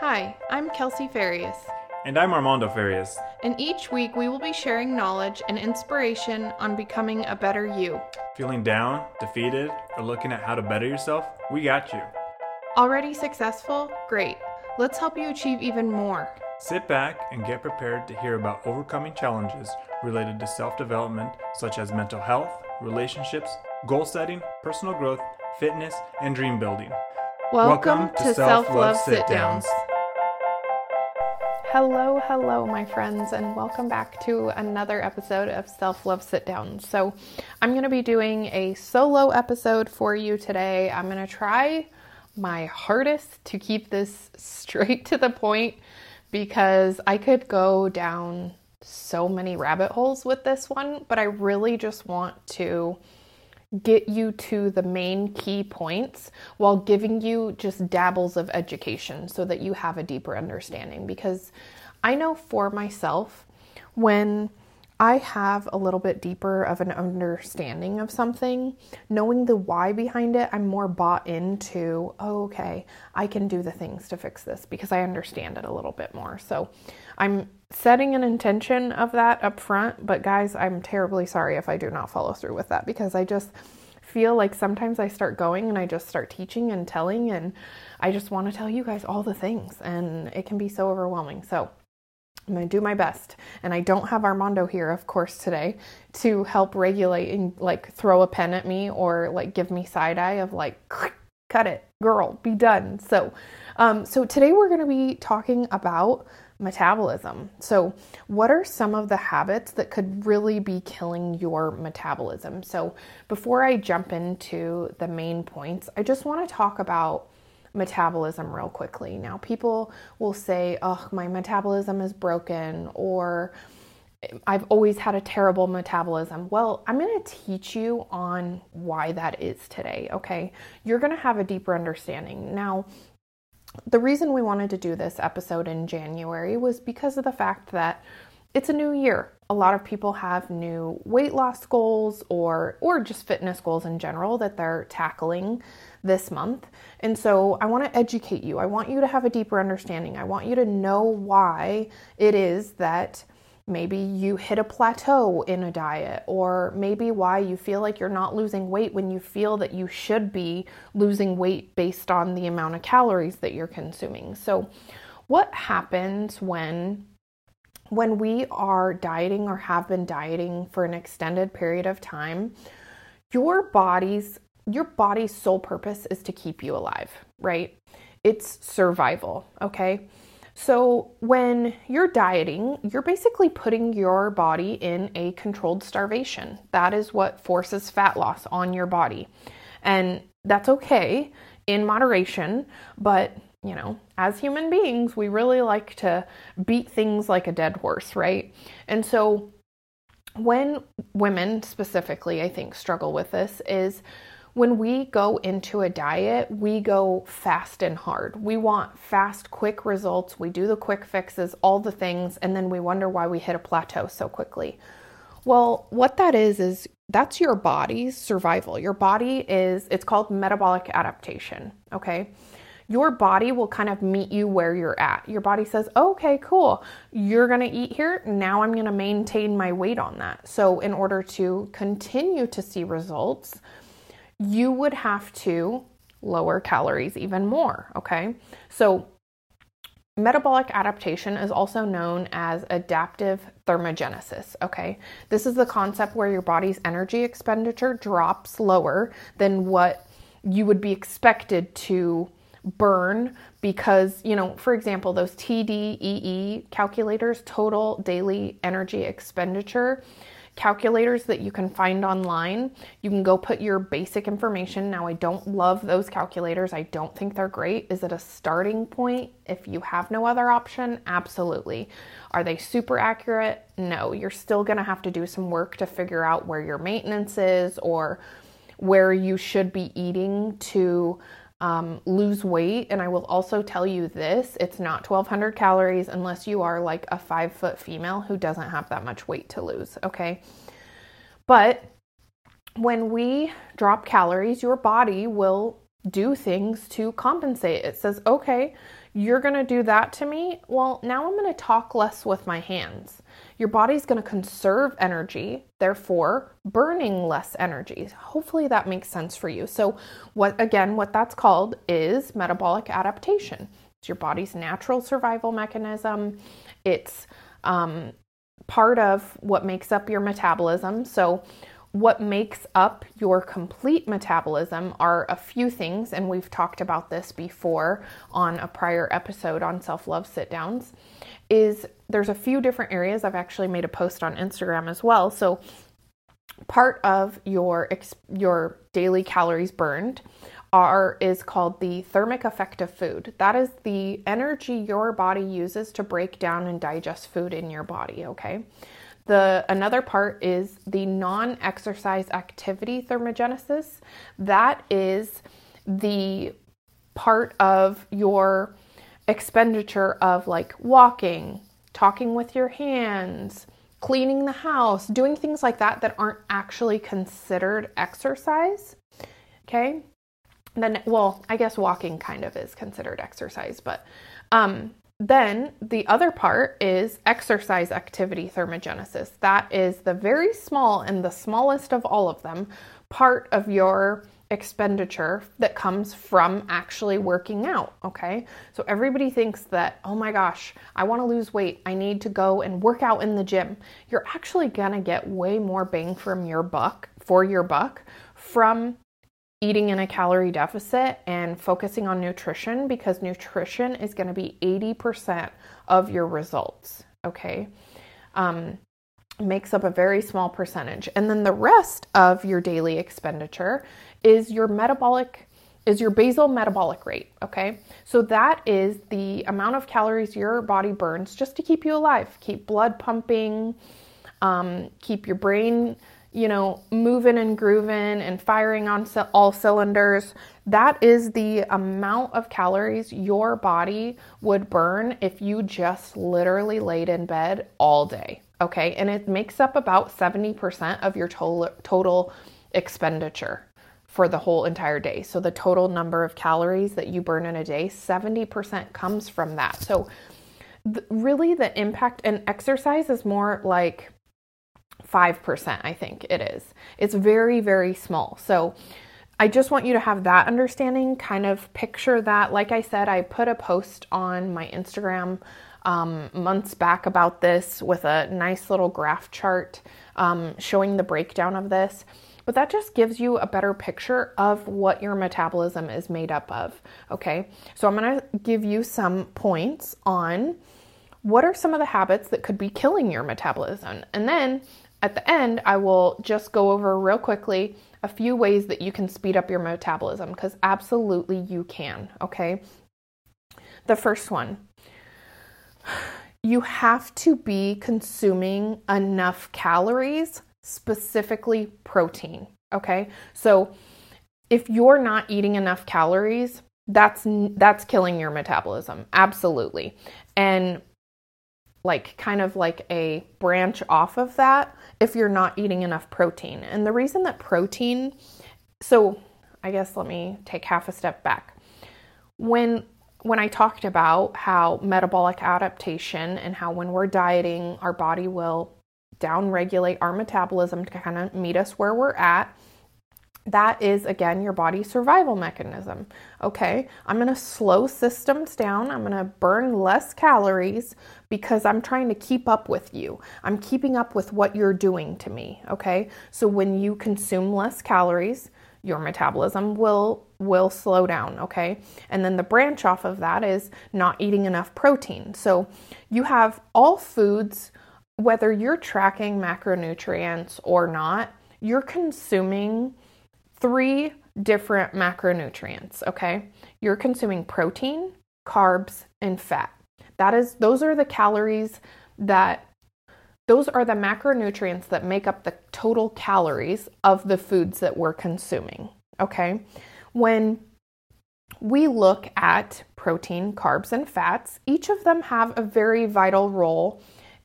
Hi, I'm Kelsey Farias, And I'm Armando Farias. and each week we will be sharing knowledge and inspiration on becoming a better you. Feeling down, defeated, or looking at how to better yourself? We got you. Already successful? Great. Let's help you achieve even more. Sit back and get prepared to hear about overcoming challenges related to self development, such as mental health, relationships, goal setting, personal growth, fitness, and dream building. Welcome, to, Self Love Sit Sit-Downs. Downs. Hello, hello, my friends, and welcome back to another episode of Self Love Sit Down. So, I'm going to be doing a solo episode for you today. I'm going to try my hardest to keep this straight to the point because I could go down so many rabbit holes with this one, but I really just want to get you to the main key points while giving you just dabbles of education so that you have a deeper understanding. Because I know for myself, when I have a little bit deeper of an understanding of something, knowing the why behind it, I'm more bought into, oh, okay, I can do the things to fix this because I understand it a little bit more. So I'm setting an intention of that up front, but guys, I'm terribly sorry if I do not follow through with that because I just feel like sometimes I start going and I just start teaching and telling, and I just want to tell you guys all the things, and it can be so overwhelming. So, I'm going to do my best. And I don't have Armando here, of course, today to help regulate and like throw a pen at me or like give me side eye of like, cut it, girl, be done. So, um, so today we're going to be talking about metabolism. So, what are some of the habits that could really be killing your metabolism? So, before I jump into the main points, I just want to talk about metabolism real quickly. Now, people will say, oh, my metabolism is broken, or I've always had a terrible metabolism. Well, I'm going to teach you on why that is today, okay? You're going to have a deeper understanding. Now, the reason we wanted to do this episode in January was because of the fact that it's a new year. A lot of people have new weight loss goals or or just fitness goals in general that they're tackling this month. And so I want to educate you. I want you to have a deeper understanding. I want you to know why it is that maybe you hit a plateau in a diet or maybe why you feel like you're not losing weight when you feel that you should be losing weight based on the amount of calories that you're consuming. So what happens when when we are dieting or have been dieting for an extended period of time, your body's your body's sole purpose is to keep you alive, right? It's survival, okay? So, when you're dieting, you're basically putting your body in a controlled starvation. That is what forces fat loss on your body. And that's okay in moderation, but you know, as human beings, we really like to beat things like a dead horse, right? And so, when women specifically, I think, struggle with this, is when we go into a diet, we go fast and hard. We want fast, quick results. We do the quick fixes, all the things, and then we wonder why we hit a plateau so quickly. Well, what that is, is that's your body's survival. Your body is, it's called metabolic adaptation, okay? Your body will kind of meet you where you're at. Your body says, okay, cool, you're gonna eat here. Now I'm gonna maintain my weight on that. So, in order to continue to see results, you would have to lower calories even more, okay? So, metabolic adaptation is also known as adaptive thermogenesis, okay? This is the concept where your body's energy expenditure drops lower than what you would be expected to burn because, you know, for example, those TDEE calculators, total daily energy expenditure, calculators that you can find online. You can go put your basic information. Now, I don't love those calculators. I don't think they're great. Is it a starting point if you have no other option? Absolutely. Are they super accurate? No. You're still going to have to do some work to figure out where your maintenance is or where you should be eating to um, lose weight. And I will also tell you this it's not 1200 calories unless you are like a five foot female who doesn't have that much weight to lose, okay? But when we drop calories, your body will do things to compensate. It says, okay, you're going to do that to me. Well, now I'm going to talk less with my hands. Your body's going to conserve energy, therefore burning less energy. Hopefully that makes sense for you. So, what again, what that's called is metabolic adaptation. It's your body's natural survival mechanism. It's um, part of what makes up your metabolism. So, what makes up your complete metabolism are a few things, and we've talked about this before on a prior episode on self love sit downs. Is there's a few different areas. I've actually made a post on Instagram as well. So, part of your your daily calories burned are is called the thermic effect of food. That is the energy your body uses to break down and digest food in your body, okay? The another part is the non-exercise activity thermogenesis. That is the part of your expenditure of like walking, talking with your hands, cleaning the house, doing things like that that aren't actually considered exercise. Okay? Then well, I guess walking kind of is considered exercise, but um then the other part is exercise activity thermogenesis. That is the very small and the smallest of all of them part of your expenditure that comes from actually working out. Okay. So everybody thinks that, oh my gosh, I want to lose weight. I need to go and work out in the gym. You're actually going to get way more bang from your buck for your buck from eating in a calorie deficit and focusing on nutrition because nutrition is going to be 80% of your results. Okay. Um, makes up a very small percentage. And then the rest of your daily expenditure is your metabolic is your basal metabolic rate, okay? So that is the amount of calories your body burns just to keep you alive, keep blood pumping, um, keep your brain you know, moving and grooving and firing on all cylinders. That is the amount of calories your body would burn if you just literally laid in bed all day. Okay. And it makes up about 70% of your total, total expenditure for the whole entire day. So the total number of calories that you burn in a day, 70% comes from that. So, th- really, the impact and exercise is more like 5%, I think it is. It's very, very small. So I just want you to have that understanding, kind of picture that. Like I said, I put a post on my Instagram um, months back about this with a nice little graph chart um, showing the breakdown of this. But that just gives you a better picture of what your metabolism is made up of. Okay, so I'm gonna give you some points on what are some of the habits that could be killing your metabolism. And then at the end, I will just go over real quickly a few ways that you can speed up your metabolism because absolutely you can, okay? The first one you have to be consuming enough calories, specifically protein, okay? So if you're not eating enough calories, that's that's killing your metabolism absolutely and like kind of like a branch off of that if you're not eating enough protein. And the reason that protein, so I guess let me take half a step back. When when I talked about how metabolic adaptation and how when we're dieting, our body will downregulate our metabolism to kind of meet us where we're at that is again your body's survival mechanism. Okay, I'm gonna slow systems down, I'm gonna burn less calories because I'm trying to keep up with you. I'm keeping up with what you're doing to me. Okay, so when you consume less calories, your metabolism will will slow down okay and then the branch off of that is not eating enough protein so you have all foods whether you're tracking macronutrients or not you're consuming three different macronutrients, okay? You're consuming protein, carbs, and fat. That is those are the calories that those are the macronutrients that make up the total calories of the foods that we're consuming, okay? When we look at protein, carbs, and fats, each of them have a very vital role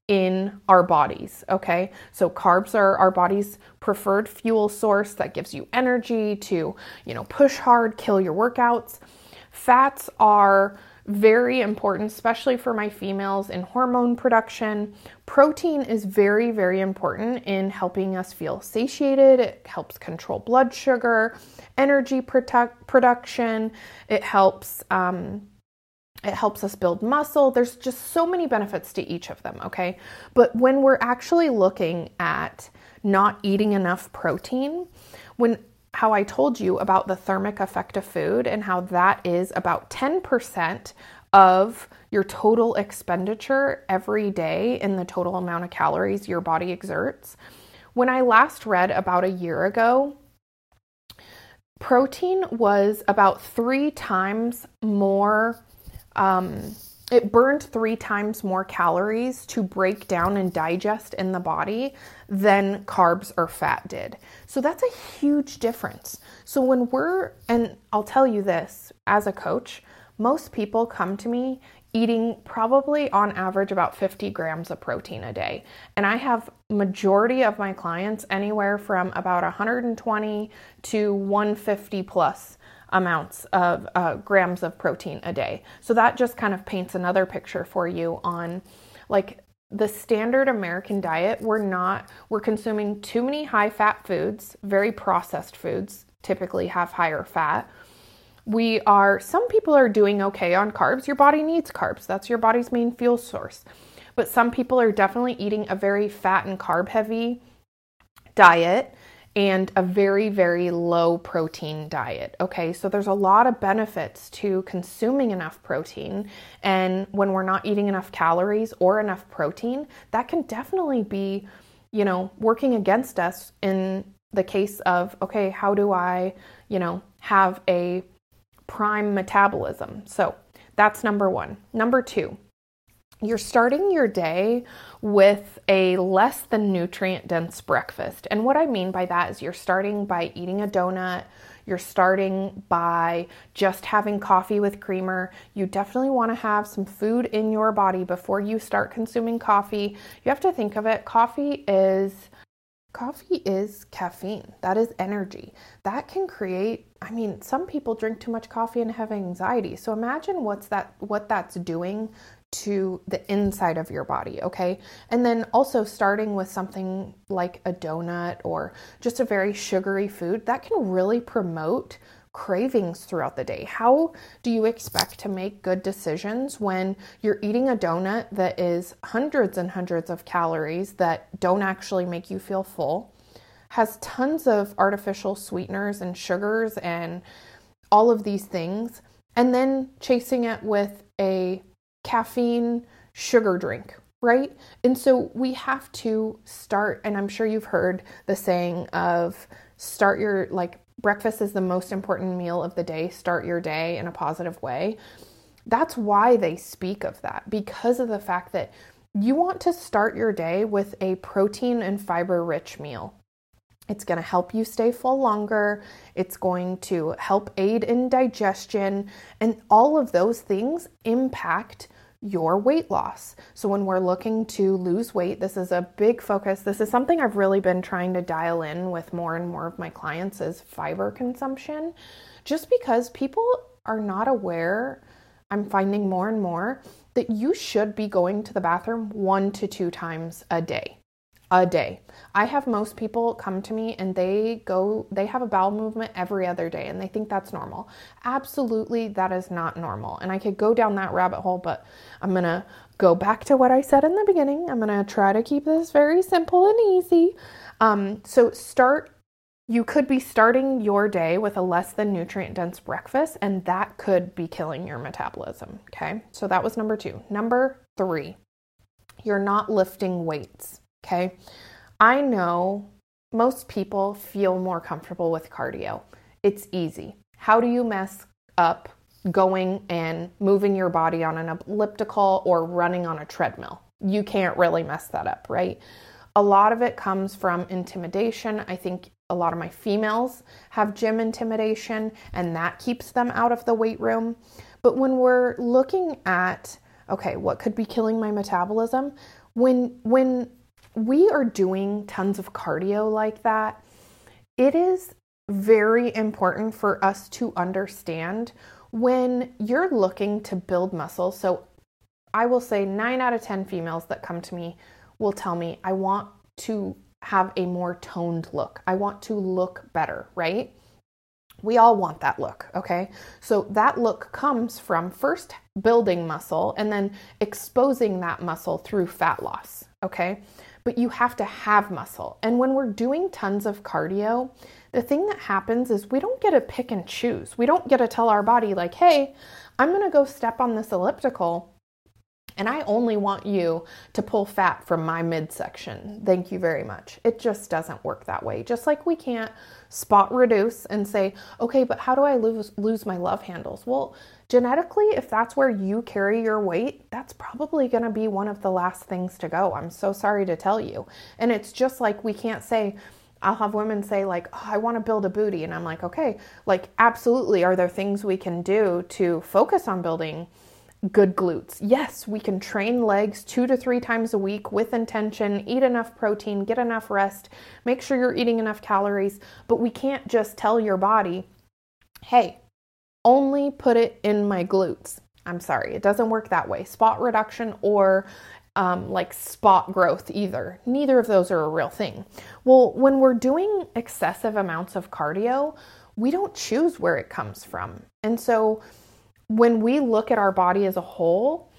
in our bodies, okay? So carbs are our body's preferred fuel source that gives you energy to, you know, push hard, kill your workouts. Fats are very important, especially for my females in hormone production. Protein is very, very important in helping us feel satiated. It helps control blood sugar, energy product- production. It helps. Um, it helps us build muscle. There's just so many benefits to each of them, okay? But when we're actually looking at not eating enough protein, when how I told you about the thermic effect of food and how that is about 10% of your total expenditure every day in the total amount of calories your body exerts. When I last read about a year ago, protein was about three times more um, it burned three times more calories to break down and digest in the body than carbs or fat did. So that's a huge difference. So when we're, and I'll tell you this as a coach, most people come to me eating probably on average about 50 grams of protein a day. And I have majority of my clients anywhere from about 120 to 150 plus amounts of uh, grams of protein a day. So that just kind of paints another picture for you on like the standard American diet. We're not, we're consuming too many high fat foods, very processed foods typically have higher fat. We are, some people are doing okay on carbs. Your body needs carbs, that's your body's main fuel source. But some people are definitely eating a very fat and carb heavy diet and a very, very low protein diet. Okay, so there's a lot of benefits to consuming enough protein. And when we're not eating enough calories or enough protein, that can definitely be, you know, working against us in the case of, okay, how do I, you know, have a prime metabolism? So that's number one. Number two, you're starting your day with a less than nutrient dense breakfast. And what I mean by that is you're starting by eating a donut, you're starting by just having coffee with creamer. You definitely want to have some food in your body before you start consuming coffee. You have to think of it coffee is coffee is caffeine. That is energy. That can create I mean, some people drink too much coffee and have anxiety. So imagine what's that what that's doing to the inside of your body, okay? And then also starting with something like a donut or just a very sugary food that can really promote cravings throughout the day. How do you expect to make good decisions when you're eating a donut that is hundreds and hundreds of calories that don't actually make you feel full, has tons of artificial sweeteners and sugars and all of these things, and then chasing it with a caffeine sugar drink, right? And so we have to start, and I'm sure you've heard the saying of start your, like, breakfast is the most important meal of the day, start your day in a positive way. That's why they speak of that, because of the fact that you want to start your day with a protein and fiber rich meal. It's going to help you stay full longer. It's going to help aid in digestion. And all of those things impact your weight loss. So, when we're looking to lose weight, this is a big focus. This is something I've really been trying to dial in with more and more of my clients is fiber consumption. Just because people are not aware, I'm finding more and more that you should be going to the bathroom one to two times a day a day. I have most people come to me and they go, they have a bowel movement every other day and they think that's normal. Absolutely, that is not normal. And I could go down that rabbit hole, but I'm gonna go back to what I said in the beginning. I'm gonna try to keep this very simple and easy. Um, so, start you could be starting your day with a less than nutrient dense breakfast, and that could be killing your metabolism. Okay, so that was number two. Number three, you're not lifting weights. Okay. I know most people feel more comfortable with cardio. It's easy. How do you mess up going and moving your body on an elliptical or running on a treadmill? You can't really mess that up, right? A lot of it comes from intimidation. I think a lot of my females have gym intimidation, and that keeps them out of the weight room. But when we're looking at, okay, what could be killing my metabolism? When when we are doing tons of cardio like that, it is very important for us to understand when you're looking to build muscle, so I will say nine out of 10 females that come to me will tell me, I want to have a more toned look. I want to look better, right? We all want that look, okay? So that look comes from first building muscle and then exposing that muscle through fat loss, okay? But you have to have muscle. And when we're doing tons of cardio, the thing that happens is we don't get to pick and choose. We don't get to tell our body, like, hey, I'm gonna go step on this elliptical and I only want you to pull fat from my midsection. Thank you very much. It just doesn't work that way. Just like we can't spot reduce and say, okay, but how do I lose, lose my love handles? Well, genetically, if that's where you carry your weight, that's probably going to be one of the last things to go. I'm so sorry to tell you. And it's just like we can't say, I'll have women say, like, oh, I want to build a booty. And I'm like, okay, like, absolutely. Are there things we can do to focus on building? good glutes. Yes, we can train legs two to three times a week with intention, eat enough protein, get enough rest, make sure you're eating enough calories, but we can't just tell your body, hey, only put it in my glutes. I'm sorry, it doesn't work that way. Spot reduction or um, like spot growth either. Neither of those are a real thing. Well, when we're doing excessive amounts of cardio, we don't choose where it comes from. And so, when we look at our body as a whole,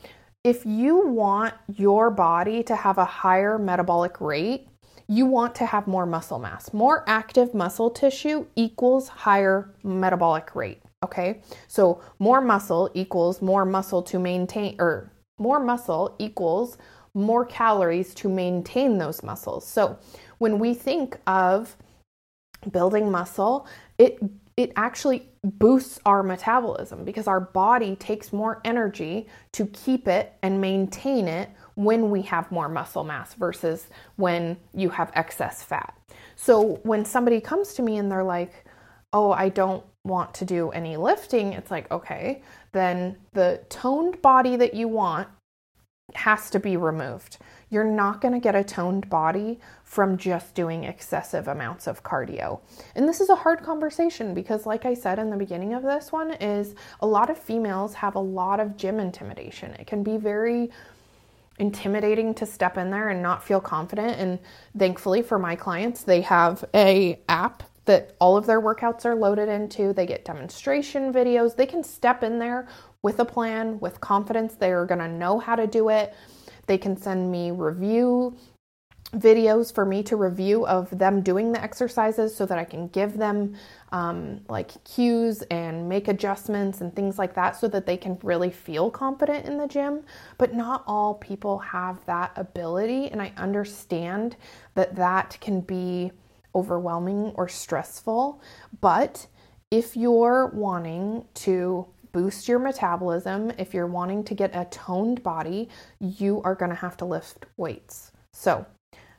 if you want your body to have a higher metabolic rate, you want to have more muscle mass. More active muscle tissue equals higher metabolic rate. Okay, so more muscle equals more muscle to maintain, or more muscle equals more calories to maintain those muscles. So when we think of building muscle, it it actually boosts our metabolism because our body takes more energy to keep it and maintain it when we have more muscle mass versus when you have excess fat. So when somebody comes to me and they're like, "Oh, I don't want to do any lifting." It's like, "Okay, then the toned body that you want has to be removed. You're not going to get a toned body from just doing excessive amounts of cardio. And this is a hard conversation because like I said in the beginning of this one is a lot of females have a lot of gym intimidation. It can be very intimidating to step in there and not feel confident and thankfully for my clients they have a app that all of their workouts are loaded into. They get demonstration videos. They can step in there with a plan, with confidence. They are going to know how to do it. They can send me review videos for me to review of them doing the exercises so that I can give them um, like cues and make adjustments and things like that so that they can really feel confident in the gym. But not all people have that ability, and I understand that that can be overwhelming or stressful. But if you're wanting to boost your metabolism, if you're wanting to get a toned body, you are going to have to lift weights. So,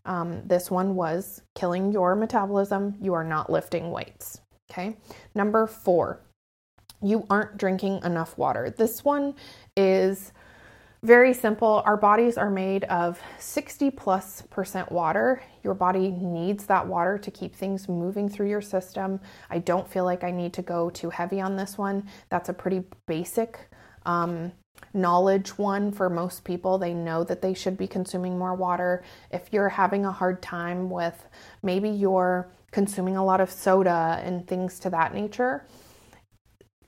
um, this one was killing your metabolism. You are not lifting weights. Okay. Number four, you aren't drinking enough water. This one is very simple. Our bodies are made of 60 plus percent water. Your body needs that water to keep things moving through your system. I don't feel like I need to go too heavy on this one. That's a pretty basic um, knowledge one for most people. They know that they should be consuming more water. If you're having a hard time with maybe you're consuming a lot of soda and things to that nature,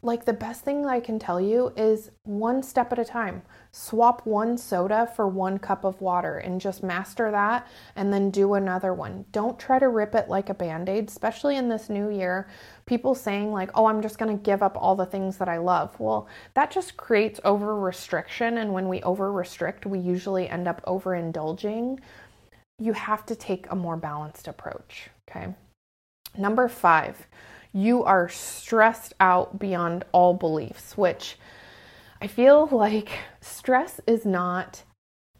like the best thing I can tell you is one step at a time. Swap one soda for one cup of water and just master that and then do another one. Don't try to rip it like a band aid, especially in this new year. People saying, like, oh, I'm just going to give up all the things that I love. Well, that just creates over restriction. And when we over restrict, we usually end up overindulging. You have to take a more balanced approach. Okay. Number five you are stressed out beyond all beliefs, which I feel like stress is not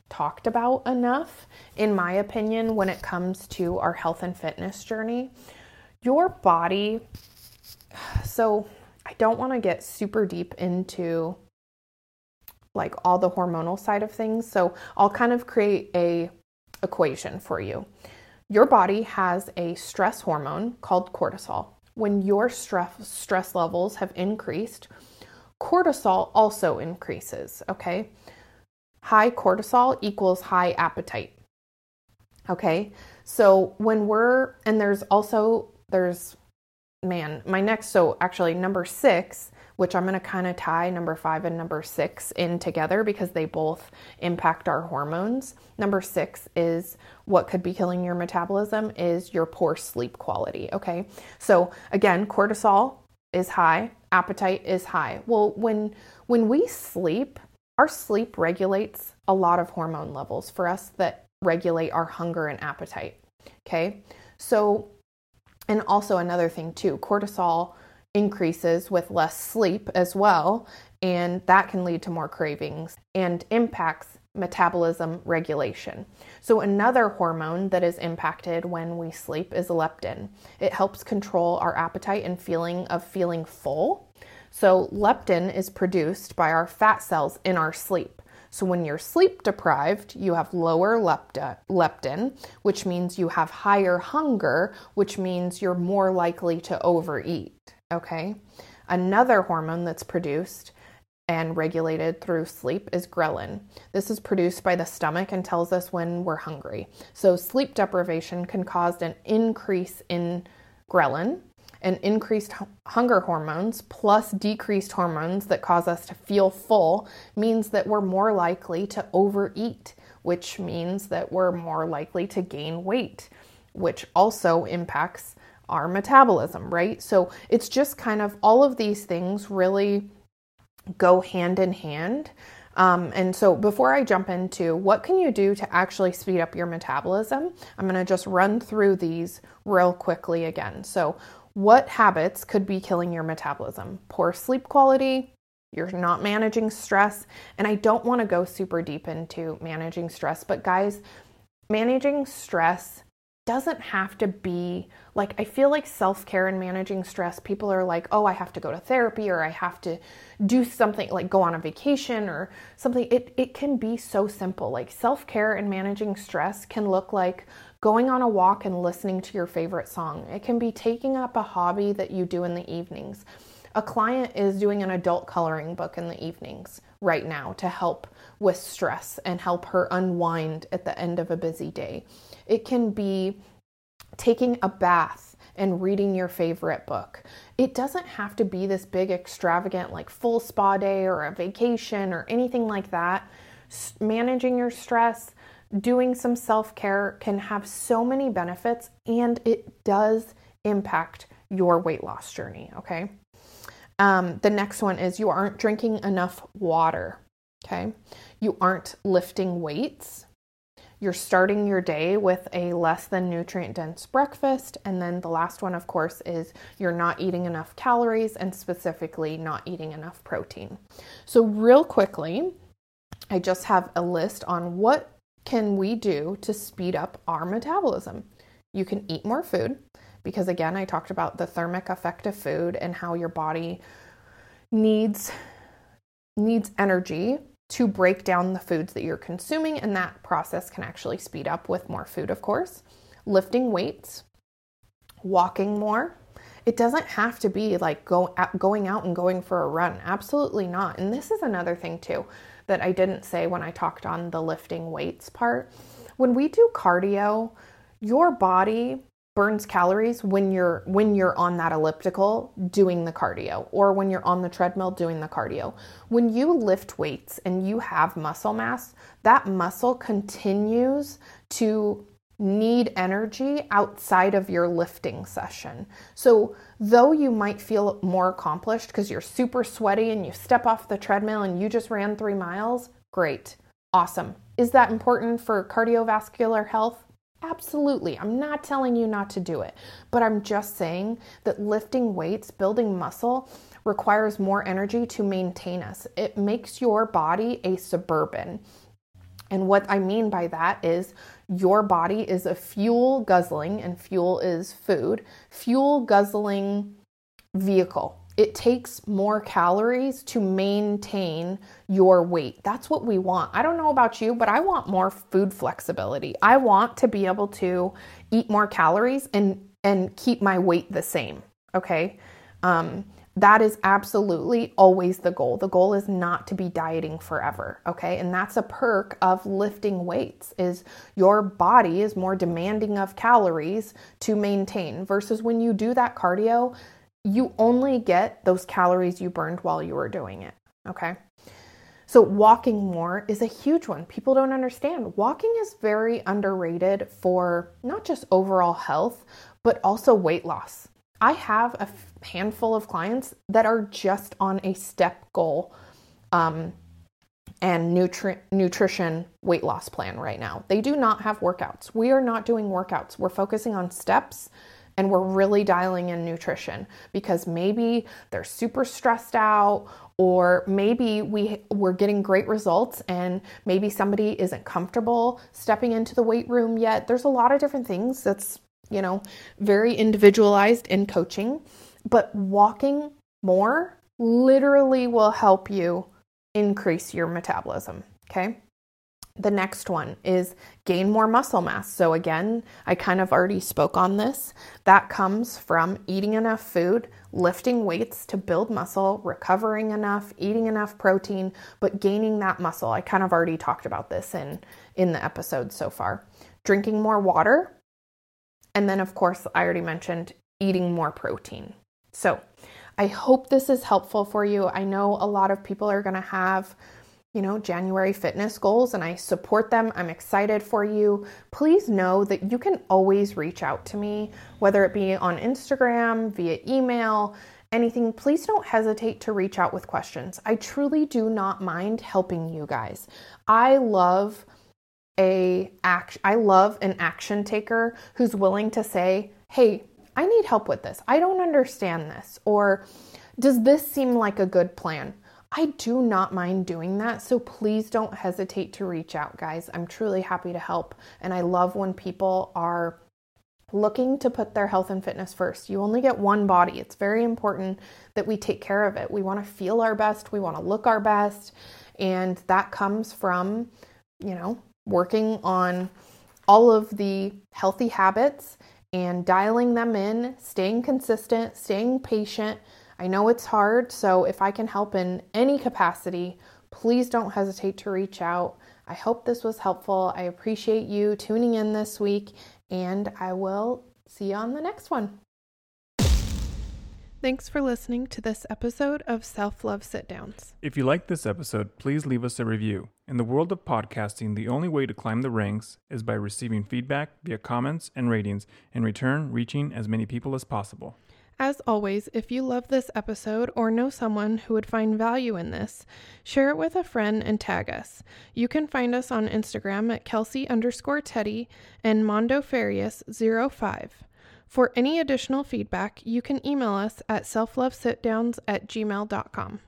talked about enough, in my opinion, when it comes to our health and fitness journey. Your body, so I don't want to get super deep into like all the hormonal side of things. So I'll kind of create a equation for you. Your body has a stress hormone called cortisol when your stress stress levels have increased, cortisol also increases, okay? High cortisol equals high appetite. Okay? So when we're and there's also there's man, my next so actually number 6 which I'm going to kind of tie number five and number six in together because they both impact our hormones. Number six is what could be killing your metabolism is your poor sleep quality. Okay. So again, cortisol is high, appetite is high. Well, when when we sleep, our sleep regulates a lot of hormone levels for us that regulate our hunger and appetite. Okay. So, and also another thing too, cortisol increases with less sleep as well, and that can lead to more cravings and impacts metabolism regulation. So, another hormone that is impacted when we sleep is leptin. It helps control our appetite and feeling of feeling full. So, leptin is produced by our fat cells in our sleep. So, when you're sleep deprived, you have lower leptin, which means you have higher hunger, which means you're more likely to overeat. Okay. Another hormone that's produced and regulated through sleep is ghrelin. This is produced by the stomach and tells us when we're hungry. So, sleep deprivation can cause an increase in ghrelin and increased hunger hormones plus decreased hormones that cause us to feel full means that we're more likely to overeat, which means that we're more likely to gain weight, which also impacts our metabolism, right? So it's just kind of all of these things really go hand in hand. Um, and so before I jump into what can you do to actually speed up your metabolism, I'm going to just run through these real quickly again. So what habits could be killing your metabolism? Poor sleep quality, you're not managing stress, and I don't want to go super deep into managing stress, but guys, managing stress doesn't have to be like I feel like self-care and managing stress people are like, "Oh, I have to go to therapy or I have to do something like go on a vacation or something." It it can be so simple. Like self-care and managing stress can look like going on a walk and listening to your favorite song. It can be taking up a hobby that you do in the evenings. A client is doing an adult coloring book in the evenings right now to help with stress and help her unwind at the end of a busy day. It can be taking a bath and reading your favorite book. It doesn't have to be this big, extravagant, like full spa day or a vacation or anything like that. Managing your stress, doing some self care can have so many benefits and it does impact your weight loss journey, okay? Um, the next one is you aren't drinking enough water, okay? You aren't lifting weights you're starting your day with a less than nutrient dense breakfast. And then the last one, of course, is you're not eating enough calories and specifically not eating enough protein. So, real quickly, I just have a list on what can we do to speed up our metabolism. You can eat more food because again, I talked about the thermic effect of food and how your body needs needs energy to break down the foods that you're consuming, and that process can actually speed up with more food, of course. Lifting weights, walking more. It doesn't have to be like go, going out and going for a run. Absolutely not. And this is another thing, too, that I didn't say when I talked on the lifting weights part. When we do cardio, your body burns calories when you're when you're on that elliptical doing the cardio or when you're on the treadmill doing the cardio. When you lift weights and you have muscle mass, that muscle continues to need energy outside of your lifting session. So, though you might feel more accomplished because you're super sweaty and you step off the treadmill and you just ran 3 miles, great. Awesome. Is that important for cardiovascular health? Absolutely. I'm not telling you not to do it, but I'm just saying that lifting weights, building muscle, requires more energy to maintain us. It makes your body a suburban. And what I mean by that is your body is a fuel guzzling, and fuel is food, fuel guzzling vehicle it takes more calories to maintain your weight. That's what we want. I don't know about you, but I want more food flexibility. I want to be able to eat more calories and and keep my weight the same. Okay. Um, that is absolutely always the goal. The goal is not to be dieting forever, okay? And that's a perk of lifting weights is your body is more demanding of calories to maintain versus when you do that cardio, you only get those calories you burned while you were doing it, okay? So, walking more is a huge one. People don't understand. Walking is very underrated for not just overall health, but also weight loss. I have a handful of clients that are just on a step goal um, and nutri- nutrition weight loss plan right now. They do not have workouts. We are not doing workouts. We're focusing on steps and we're really dialing in nutrition because maybe they're super stressed out or maybe we we're getting great results and maybe somebody isn't comfortable stepping into the weight room yet. There's a lot of different things that's you know, very individualized in coaching, but walking more literally will help you increase your metabolism. Okay. The next one is gain more muscle mass. So, again, I kind of already spoke on this. That comes from eating enough food, lifting weights to build muscle, recovering enough, eating enough protein, but gaining that muscle. I kind of already talked about this in, in the episode so far. Drinking more water, and then, of course, I already mentioned eating more protein. So, I hope this is helpful for you. I know a lot of people are going to have, you know, January fitness goals, and I support them. I'm excited for you. Please know that you can always reach out to me, whether it be on Instagram, via email, anything. Please don't hesitate to reach out with questions. I truly do not mind helping you guys. I love a act I love an action taker who's willing to say, "Hey, I need help with this. I don't understand this." Or does this seem like a good plan? I do not mind doing that. So please don't hesitate to reach out, guys. I'm truly happy to help. And I love when people are looking to put their health and fitness first. You only get one body. It's very important that we take care of it. We want to feel our best, we want to look our best. And that comes from, you know, working on all of the healthy habits and dialing them in, staying consistent, staying patient. I know it's hard, so if I can help in any capacity, please don't hesitate to reach out. I hope this was helpful. I appreciate you tuning in this week, and I will see you on the next one. Thanks for listening to this episode of Self Love Sit Downs. If you liked this episode, please leave us a review. In the world of podcasting, the only way to climb the ranks is by receiving feedback via comments and ratings, in return, reaching as many people as possible. As always, if you love this episode or know someone who would find value in this, share it with a friend and tag us. You can find us on Instagram at Kelsey underscore Teddy and Mondo Farias 05. For any additional feedback, you can email us at selflovesitdowns at gmail.com.